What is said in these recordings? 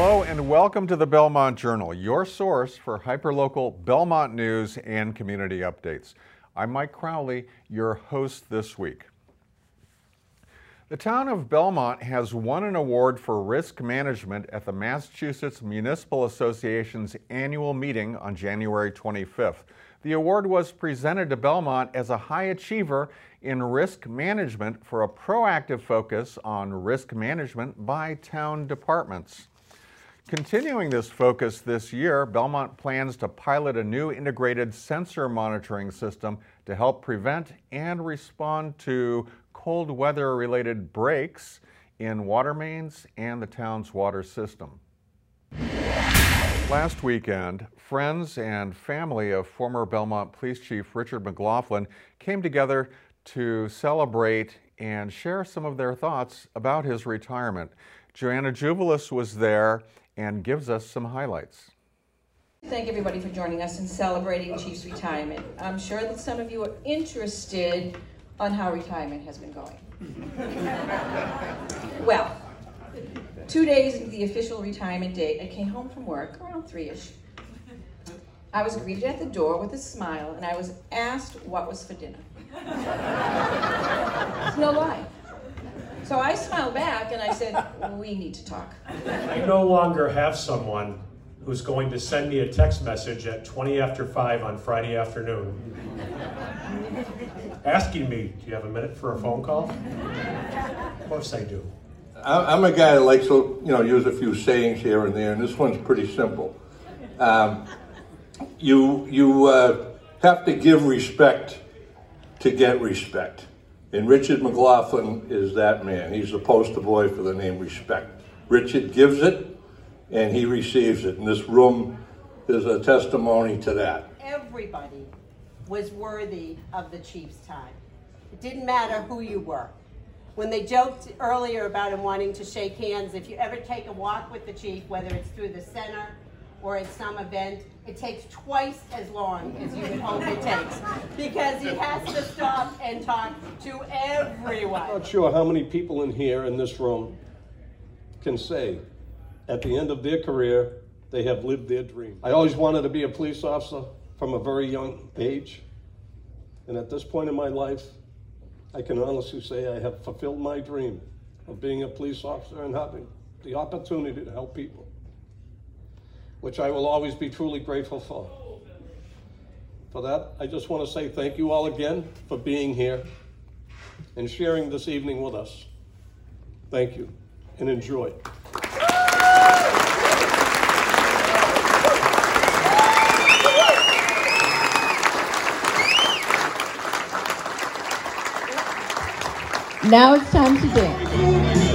Hello and welcome to the Belmont Journal, your source for hyperlocal Belmont news and community updates. I'm Mike Crowley, your host this week. The town of Belmont has won an award for risk management at the Massachusetts Municipal Association's annual meeting on January 25th. The award was presented to Belmont as a high achiever in risk management for a proactive focus on risk management by town departments. Continuing this focus this year, Belmont plans to pilot a new integrated sensor monitoring system to help prevent and respond to cold weather related breaks in water mains and the town's water system. Last weekend, friends and family of former Belmont Police Chief Richard McLaughlin came together to celebrate and share some of their thoughts about his retirement. Joanna Jubilis was there and gives us some highlights. Thank everybody for joining us in celebrating Chief's retirement. I'm sure that some of you are interested on how retirement has been going. well, Two days into the official retirement date, I came home from work around three-ish. I was greeted at the door with a smile, and I was asked what was for dinner. it's no lie. So I smiled back and I said, we need to talk. I no longer have someone who's going to send me a text message at 20 after 5 on Friday afternoon asking me, do you have a minute for a phone call? Of course I do. I'm a guy that likes to, you know, use a few sayings here and there, and this one's pretty simple. Um, you you uh, have to give respect to get respect, and Richard McLaughlin is that man. He's the poster boy for the name respect. Richard gives it, and he receives it. And this room is a testimony to that. Everybody was worthy of the Chiefs' time. It didn't matter who you were when they joked earlier about him wanting to shake hands, if you ever take a walk with the chief, whether it's through the center or at some event, it takes twice as long as you would hope it takes because he has to stop and talk to everyone. I'm not sure how many people in here in this room can say at the end of their career they have lived their dream. I always wanted to be a police officer from a very young age. And at this point in my life, I can honestly say I have fulfilled my dream of being a police officer and having the opportunity to help people, which I will always be truly grateful for. For that, I just want to say thank you all again for being here and sharing this evening with us. Thank you and enjoy. Now it's time to dance.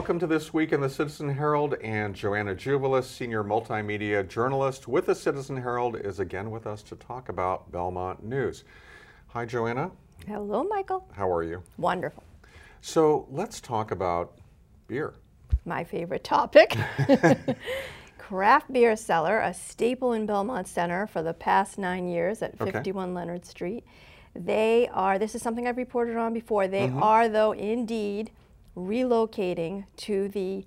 Welcome to This Week in the Citizen Herald, and Joanna Jubilis, senior multimedia journalist with the Citizen Herald, is again with us to talk about Belmont news. Hi, Joanna. Hello, Michael. How are you? Wonderful. So let's talk about beer. My favorite topic. Craft beer cellar, a staple in Belmont Center for the past nine years at okay. 51 Leonard Street. They are, this is something I've reported on before, they mm -hmm. are, though, indeed relocating to the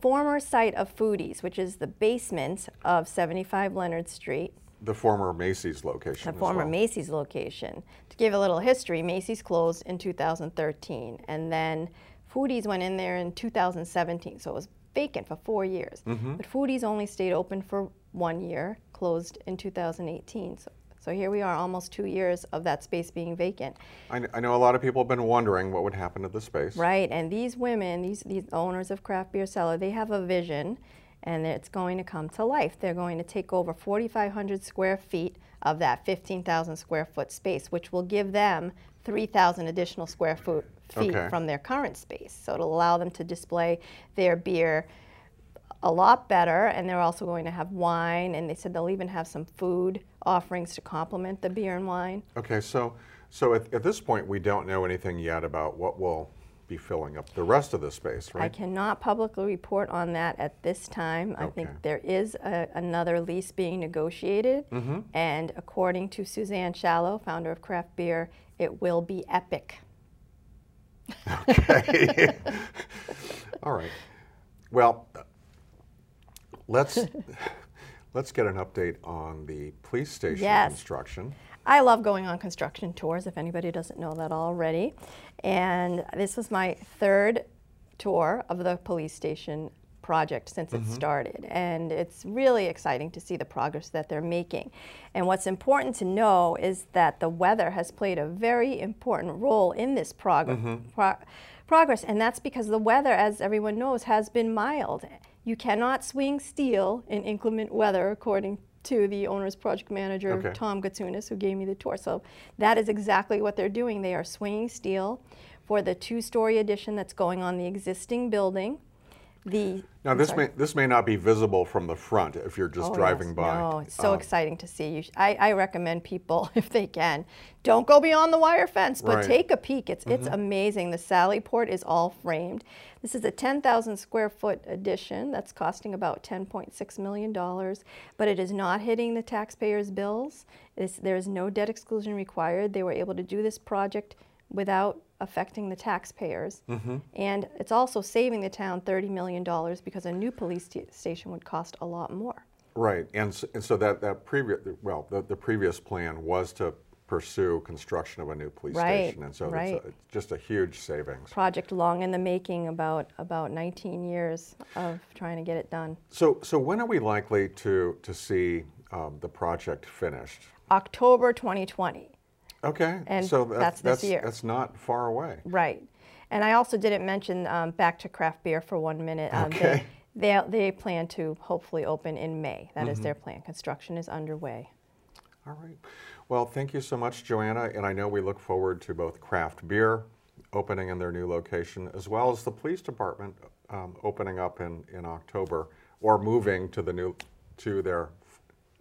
former site of Foodies, which is the basement of 75 Leonard Street. The former Macy's location. The former well. Macy's location. To give a little history, Macy's closed in 2013, and then Foodies went in there in 2017, so it was vacant for four years. Mm -hmm. But Foodies only stayed open for one year, closed in 2018. So, so here we are, almost two years of that space being vacant. I, I know a lot of people have been wondering what would happen to the space. Right, and these women, these, these owners of Craft Beer Cellar, they have a vision and it's going to come to life. They're going to take over 4,500 square feet of that 15,000 square foot space, which will give them 3,000 additional square foot, feet okay. from their current space. So it'll allow them to display their beer a lot better, and they're also going to have wine, and they said they'll even have some food offerings to complement the beer and wine. Okay, so so at, at this point, we don't know anything yet about what will be filling up the rest of the space, I cannot publicly report on that at this time. I think there is a, another lease being negotiated, Mm-hmm. and according to Suzanne Schalow, founder of Craft Beer, it will be epic. Okay. All right. Well, let's let's get an update on the police station Yes. construction. I love going on construction tours, if anybody doesn't know that already. And this was my third tour of the police station project since it mm-hmm. started. And it's really exciting to see the progress that they're making. And what's important to know is that the weather has played a very important role in this prog- mm-hmm. pro- progress. And that's because the weather, as everyone knows, has been mild. You cannot swing steel in inclement weather, according to the owner's project manager, Okay. Tom Gatsunis, who gave me the tour. So that is exactly what they're doing. They are swinging steel for the two-story addition that's going on the existing building. The Now, this may this may not be visible from the front if you're just Oh, driving yes. by. No, it's so Um, exciting to see. You sh- I, I recommend people, if they can, don't go beyond the wire fence, but Right. Mm-hmm. take a peek. It's it's amazing. The Sally Port is all framed. This is a 10,000 square foot addition that's costing about 10.6 million dollars, but it is not hitting the taxpayers' bills. It's, there is no debt exclusion required. They were able to do this project without affecting the taxpayers. Mm-hmm. And it's also saving the town $30 million because a new police sta- station would cost a lot more. Right, and so, and so that, that previous, well, the, the previous plan was to pursue construction of a new police Right, station. And so right. it's a- it's just a huge savings. project long in the making, about about 19 years of trying to get it done. So, so when are we likely to, to see um, the project finished? October 2020, Okay, And so that- that's this that's, year. that's not far away. right? And I also didn't mention um, back to craft beer for one minute. Um, Okay. They, they they plan to hopefully open in May. That is Mm-hmm. their plan. Construction is underway. All right. Well, thank you so much, Joanna. And I know we look forward to both craft beer opening in their new location, as well as the police department um, opening up in, in October or moving to the new to their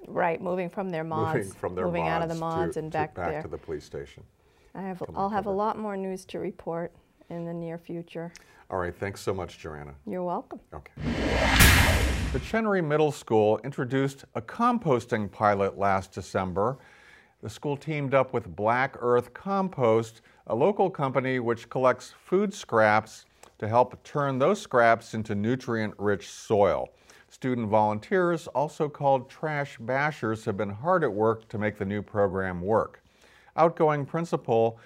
Right, moving from their mods, moving from their moving mods out of the mods to, and to back, back there. to the police station. I have, come I'll have a lot more news to report in the near future. All right. Thanks so much, Joanna. You're welcome. Okay. The Chenery Middle School introduced a composting pilot last December. The school teamed up with Black Earth Compost, a local company which collects food scraps to help turn those scraps into nutrient rich soil. Student volunteers, also called trash bashers, have been hard at work to make the new program work. Outgoing principal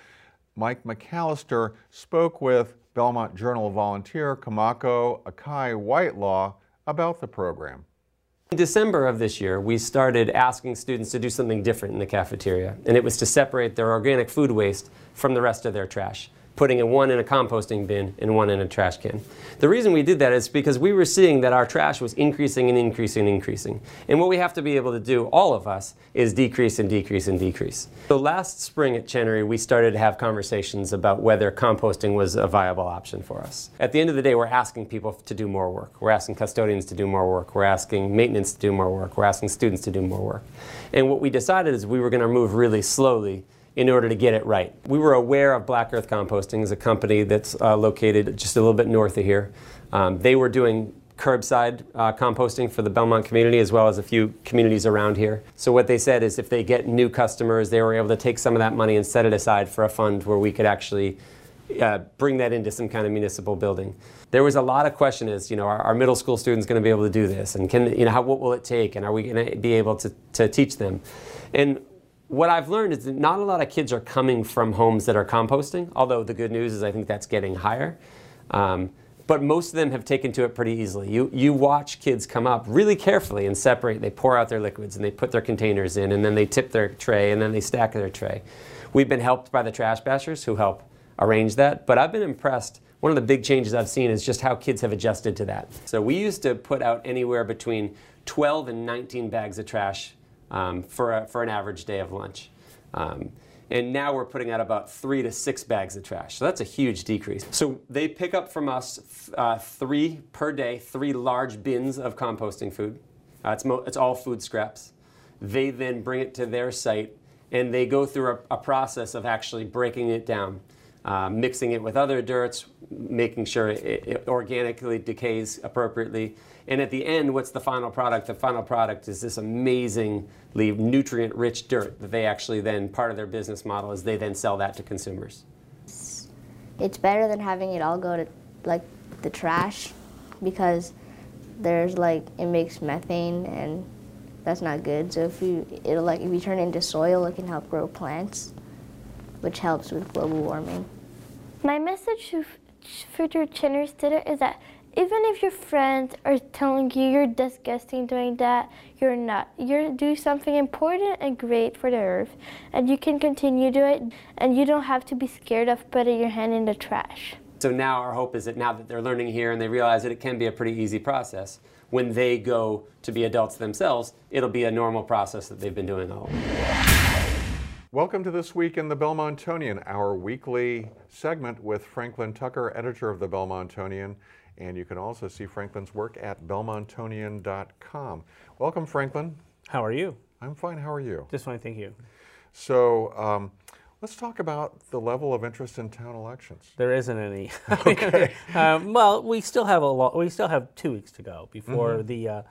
Mike McAllister spoke with Belmont Journal volunteer Kamako Akai Whitelaw about the program. In December of this year, we started asking students to do something different in the cafeteria, and it was to separate their organic food waste from the rest of their trash, putting in one in a composting bin and one in a trash can. The reason we did that is because we were seeing that our trash was increasing and increasing and increasing. And what we have to be able to do, all of us, is decrease and decrease and decrease. So last spring at Chenery, we started to have conversations about whether composting was a viable option for us. At the end of the day, we're asking people to do more work. We're asking custodians to do more work. We're asking maintenance to do more work. We're asking students to do more work. And what we decided is we were going to move really slowly in order to get it right. We were aware of Black Earth Composting as a company that's uh, located just a little bit north of here. Um, they were doing curbside uh, composting for the Belmont community as well as a few communities around here. So what they said is if they get new customers, they were able to take some of that money and set it aside for a fund where we could actually uh, bring that into some kind of municipal building. There was a lot of question is, you know, are our middle school students going to be able to do this? And can, you know, how, what will it take? And are we going to be able to, to teach them? And what I've learned is that not a lot of kids are coming from homes that are composting, although the good news is I think that's getting higher. Um, but most of them have taken to it pretty easily. You, you watch kids come up really carefully and separate. They pour out their liquids and they put their containers in and then they tip their tray and then they stack their tray. We've been helped by the trash bashers who help arrange that, but I've been impressed. One of the big changes I've seen is just how kids have adjusted to that. So we used to put out anywhere between 12 and 19 bags of trash um, for, a, for an average day of lunch. Um, and now we're putting out about three to six bags of trash. So that's a huge decrease. So they pick up from us uh, three per day, three large bins of composting food. Uh, it's, it's all food scraps. They then bring it to their site and they go through a, a process of actually breaking it down. uh, mixing it with other dirts, making sure it, it organically decays appropriately. And at the end, what's the final product? The final product is this amazingly nutrient rich dirt that they actually then, part of their business model is they then sell that to consumers. It's better than having it all go to like the trash because there's like it makes methane and that's not good. So if you it'll like if you turn it into soil, it can help grow plants, which helps with global warming. My message to future Chinner today is that even if your friends are telling you you're disgusting doing that, you're not. You're doing something important and great for the earth, and you can continue to do it, and you don't have to be scared of putting your hand in the trash. So now our hope is that now that they're learning here and they realize that it can be a pretty easy process, when they go to be adults themselves, it'll be a normal process that they've been doing all along. Welcome to This Week in the Belmontonian, our weekly segment with Franklin Tucker, editor of the Belmontonian. And you can also see Franklin's work at belmontonian.com. Welcome, Franklin. How are you? I'm fine. How are you? Just fine, thank you. So, um, let's talk about the level of interest in town elections. There isn't any. Okay. um, well, we still have a lot. We still have two weeks to go before Mhm. the uh,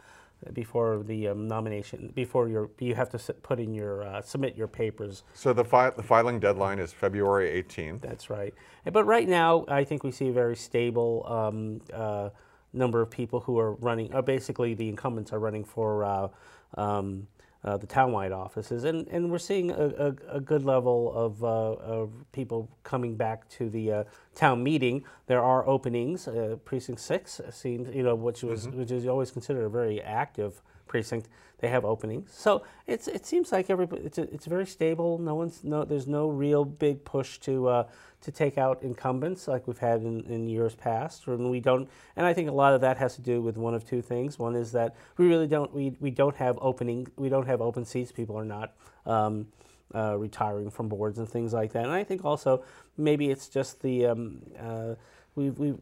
before the um, nomination. Before your you have to put in your uh, submit your papers. So the, fi- the filing deadline is February 18th. That's right. But right now, I think we see a very stable um, uh, number of people who are running. Uh, basically, the incumbents are running for uh, um, uh, the townwide offices, and, and we're seeing a, a, a good level of, uh, of people coming back to the uh, town meeting. There are openings. Uh, precinct six seems, you know, which was which is always considered a very active precinct. They have openings, so it's it seems like everybody it's a, it's very stable. No one's no there's no real big push to uh, to take out incumbents like we've had in, in years past, and we don't. And I think a lot of that has to do with one of two things. One is that we really don't we, we don't have opening we don't have open seats. People are not. Um, uh, retiring from boards and things like that, and I think also maybe it's just the um, uh, we we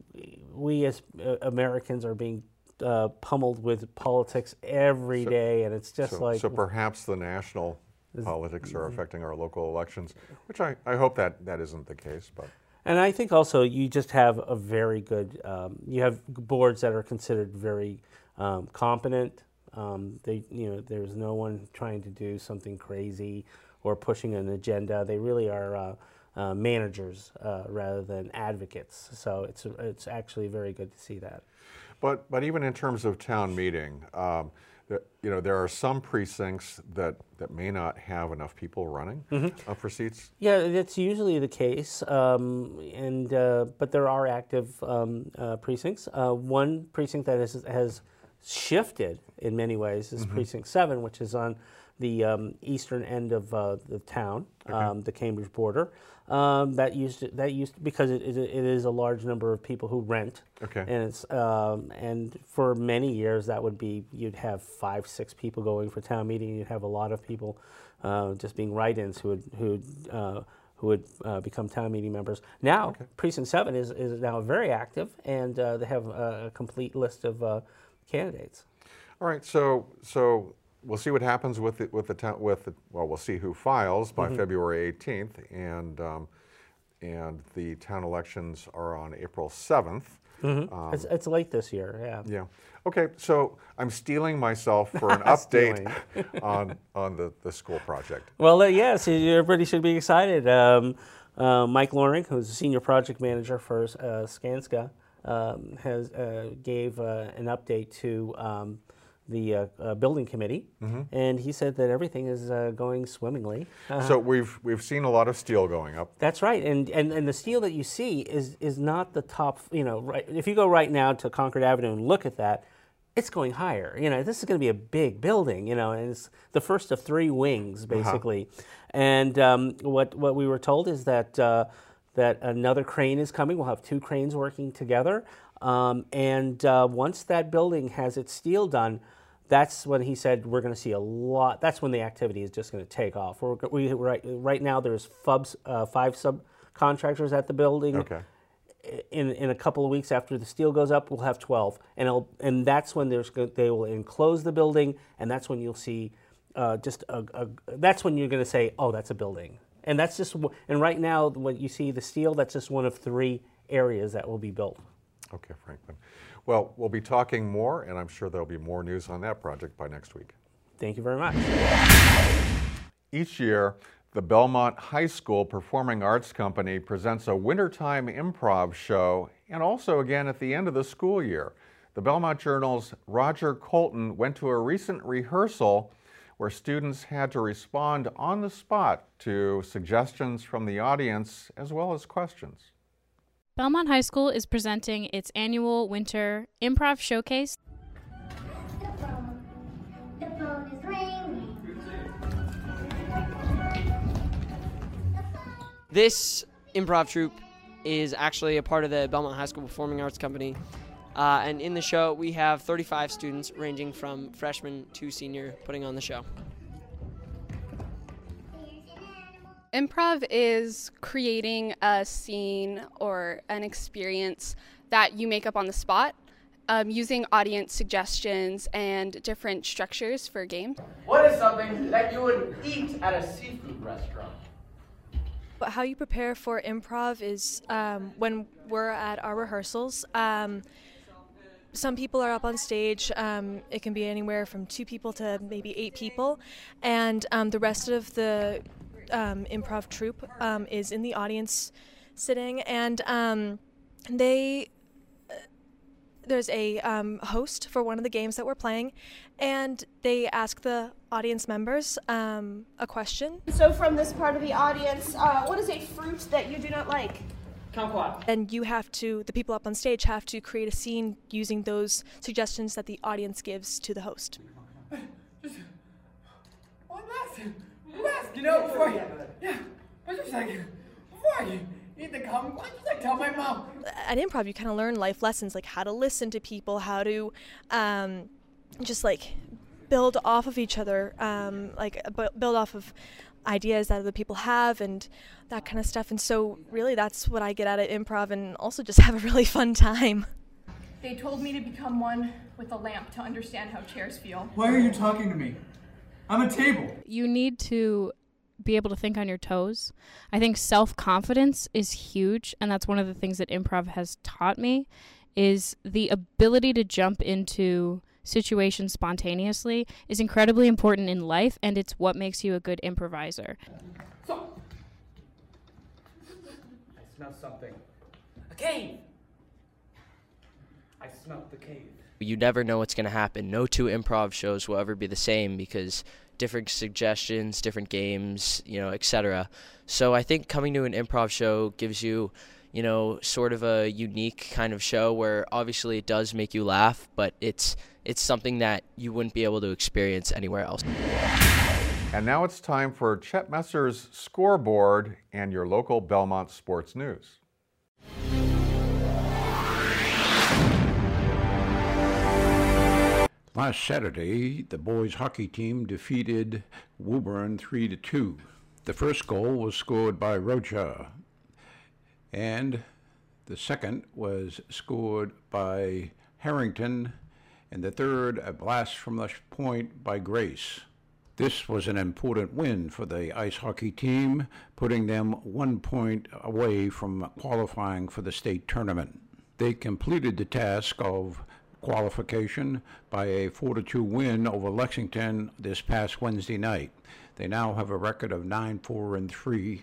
we as uh, Americans are being uh, pummeled with politics every So- day, and it's just so, like so perhaps the national politics are affecting our local elections, which I, I hope that that isn't the case, but. And I think also you just have a very good, um, you have boards that are considered very um, competent. Um, they, you know, there's no one trying to do something crazy or pushing an agenda. They really are uh, uh, managers uh, rather than advocates. So it's it's actually very good to see that. But, but even in terms of town meeting, um, you know, there are some precincts that, that may not have enough people running Mm-hmm. uh, for seats. Yeah, that's usually the case, um, and uh, but there are active um, uh, precincts. Uh, one precinct that has, has shifted in many ways is Mhm. Precinct Seven, which is on the um, eastern end of uh, the town, Okay. um, the Cambridge border. Um, that used to, that used to, because it, it, it is a large number of people who rent. Okay. And it's um, and for many years that would be you'd have five six people going for town meeting. You'd have a lot of people uh, just being write-ins who would who would, uh, who would uh, become town meeting members. Now precinct seven is, is now very active and uh, they have a, a complete list of uh, candidates. All right, so, so we'll see what happens with the, with the town, with, the- well, we'll see who files by Mhm. February 18th, and, um, and the town elections are on April 7th. Mhm. Um, it's, it's late this year. Yeah. Yeah. Okay, so I'm steeling myself for an update on, on the, the school project. Well, uh, yes, everybody should be excited. Um, uh, Mike Loring, who's the senior project manager for uh, Skanska, um, has uh, gave uh, an update to um, the uh, uh, building committee, Mhm. and he said that everything is uh, going swimmingly. Uh, So we've, we've seen a lot of steel going up. that's right, and, and and the steel that you see is is not the top. You know, right. If you go right now to Concord Avenue and look at that, it's going higher. You know, this is going to be a big building. You know, and it's the first of three wings, Uh-huh. basically. And um, what what we were told is that uh, that another crane is coming. We'll have two cranes working together. Um, and uh, once that building has its steel done, that's when he said we're going to see a lot. That's when the activity is just going to take off. We're, we right right now there's fubs, uh, five subcontractors at the building. Okay. In, in a couple of weeks after the steel goes up, we'll have 12, and and that's when there's they will enclose the building, and that's when you'll see uh, just a, a, that's when you're going to say, oh, that's a building. And that's just and right now what you see the steel that's just one of three areas that will be built. Okay, Franklin. Well, we'll be talking more, and I'm sure there'll be more news on that project by next week. Thank you very much. Each year, the Belmont High School Performing Arts Company presents a wintertime improv show and also again at the end of the school year. The Belmont Journal's Roger Colton went to a recent rehearsal where students had to respond on the spot to suggestions from the audience as well as questions. Belmont High School is presenting its annual winter improv showcase. This improv troupe is actually a part of the Belmont High School Performing Arts Company. Uh, and in the show, we have 35 students ranging from freshman to senior putting on the show. Improv is creating a scene or an experience that you make up on the spot um, using audience suggestions and different structures for games. What is something that you would eat at a seafood restaurant? But how you prepare for improv is um, when we're at our rehearsals. Um, some people are up on stage. Um, it can be anywhere from two people to maybe eight people, and um, the rest of the um, improv troupe um, is in the audience, sitting, and they there's a um, host for one of the games that we're playing, and they ask the audience members um, a question. So, from this part of the audience, uh, what is a fruit that you do not like? Kumquat. And you have to, the people up on stage have to create a scene using those suggestions that the audience gives to the host. Just one last, last, you know, before you, yeah, but just like, before you eat the kumquat, just like tell my mom. At improv, you kind of learn life lessons like how to listen to people, how to um, just like build off of each other, um, like build off of ideas that other people have and that kind of stuff. And so, really, that's what I get out of improv and also just have a really fun time. They told me to become one with a lamp to understand how chairs feel. Why are you talking to me? I'm a table. You need to be able to think on your toes. I think self-confidence is huge and that's one of the things that improv has taught me is the ability to jump into situations spontaneously is incredibly important in life and it's what makes you a good improviser. I smell something. A cave. I smelled the cave. You never know what's going to happen. No two improv shows will ever be the same because different suggestions, different games, you know, etc. So I think coming to an improv show gives you, you know, sort of a unique kind of show where obviously it does make you laugh, but it's it's something that you wouldn't be able to experience anywhere else. And now it's time for Chet Messer's scoreboard and your local Belmont sports news. Last Saturday, the boys hockey team defeated Woburn 3 to 2. The first goal was scored by Rocha, and the second was scored by Harrington, and the third a blast from the point by Grace. This was an important win for the ice hockey team, putting them one point away from qualifying for the state tournament. They completed the task of qualification by a 4 2 win over Lexington this past Wednesday night. They now have a record of 9 4 and 3.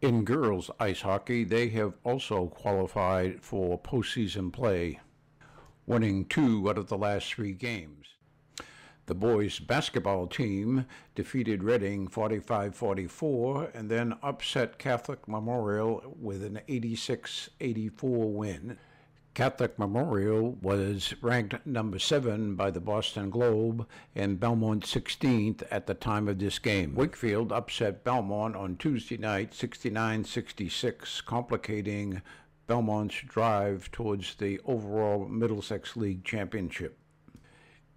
In girls ice hockey, they have also qualified for postseason play, winning two out of the last three games. The boys basketball team defeated Reading 45 44 and then upset Catholic Memorial with an 86 84 win. Catholic Memorial was ranked number seven by the Boston Globe and Belmont 16th at the time of this game. Wakefield upset Belmont on Tuesday night 69 66, complicating Belmont's drive towards the overall Middlesex League Championship.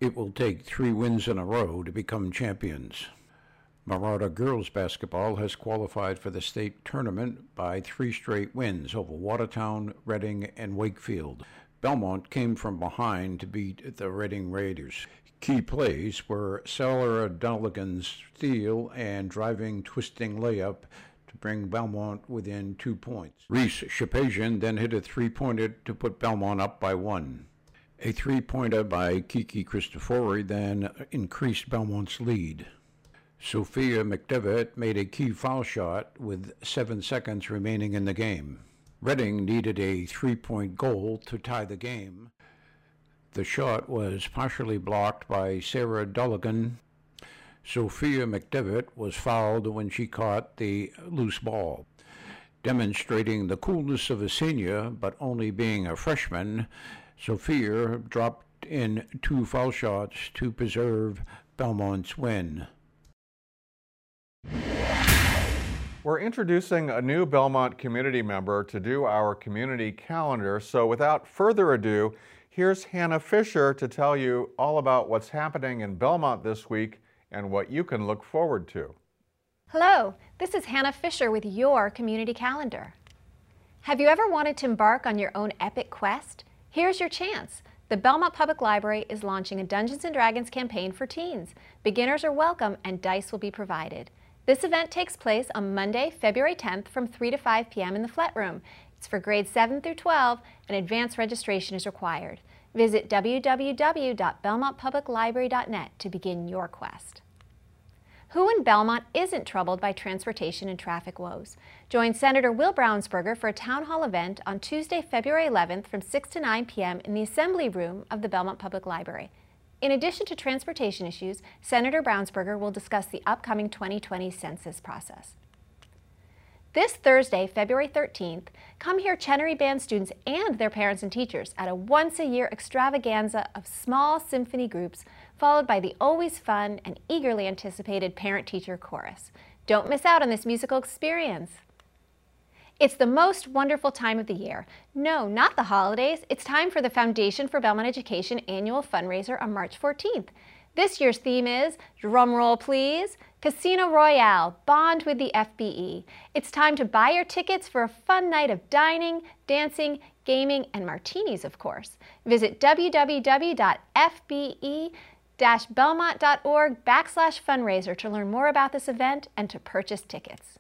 It will take three wins in a row to become champions. Marauder girls basketball has qualified for the state tournament by three straight wins over Watertown, Reading, and Wakefield. Belmont came from behind to beat the Reading Raiders. Key plays were Sarah Dulligan's steal and driving twisting layup to bring Belmont within two points. Reese Shapazian then hit a three-pointer to put Belmont up by one. A three-pointer by Kiki Cristofori then increased Belmont's lead. Sophia McDevitt made a key foul shot with seven seconds remaining in the game. Reading needed a three-point goal to tie the game. The shot was partially blocked by Sarah Dulligan. Sophia McDevitt was fouled when she caught the loose ball. Demonstrating the coolness of a senior, but only being a freshman, Sophia dropped in two foul shots to preserve Belmont's win. We're introducing a new Belmont community member to do our community calendar, so without further ado, here's Hannah Fisher to tell you all about what's happening in Belmont this week and what you can look forward to. Hello, this is Hannah Fisher with your community calendar. Have you ever wanted to embark on your own epic quest? Here's your chance. The Belmont Public Library is launching a Dungeons & Dragons campaign for teens. Beginners are welcome and dice will be provided. This event takes place on Monday, February 10th from 3 to 5 p.m. in the Flett Room. It's for grades 7 through 12 and advanced registration is required. Visit www.belmontpubliclibrary.net to begin your quest. Who in Belmont isn't troubled by transportation and traffic woes? Join Senator Will Brownsberger for a town hall event on Tuesday, February 11th from 6 to 9 p.m. in the Assembly Room of the Belmont Public Library. In addition to transportation issues, Senator Brownsberger will discuss the upcoming 2020 census process. This Thursday, February 13th, come hear Chenery Band students and their parents and teachers at a once-a-year extravaganza of small symphony groups, followed by the always fun and eagerly anticipated parent-teacher chorus. Don't miss out on this musical experience. It's the most wonderful time of the year. No, not the holidays. It's time for the Foundation for Belmont Education annual fundraiser on March 14th. This year's theme is, drumroll please, Casino Royale, Bond with the FBE. It's time to buy your tickets for a fun night of dining, dancing, gaming, and martinis, of course. Visit www.fbe-belmont.org backslash fundraiser to learn more about this event and to purchase tickets.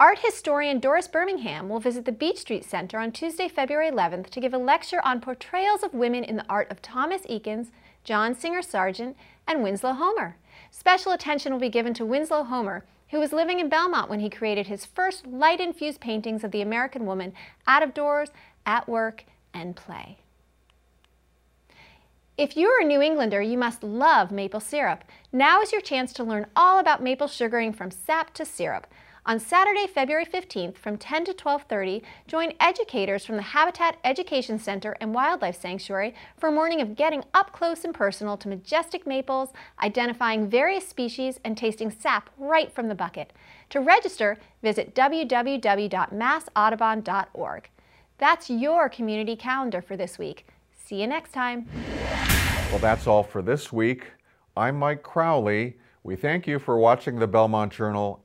Art historian Doris Birmingham will visit the Beach Street Center on Tuesday, February 11th to give a lecture on portrayals of women in the art of Thomas Eakins, John Singer Sargent, and Winslow Homer. Special attention will be given to Winslow Homer, who was living in Belmont when he created his first light-infused paintings of the American woman out of doors, at work, and play. If you're a New Englander, you must love maple syrup. Now is your chance to learn all about maple sugaring from sap to syrup. On Saturday, February 15th from 10 to 12:30, join educators from the Habitat Education Center and Wildlife Sanctuary for a morning of getting up close and personal to majestic maples, identifying various species, and tasting sap right from the bucket. To register, visit www.massaudubon.org. That's your community calendar for this week. See you next time. Well, that's all for this week. I'm Mike Crowley. We thank you for watching the Belmont Journal,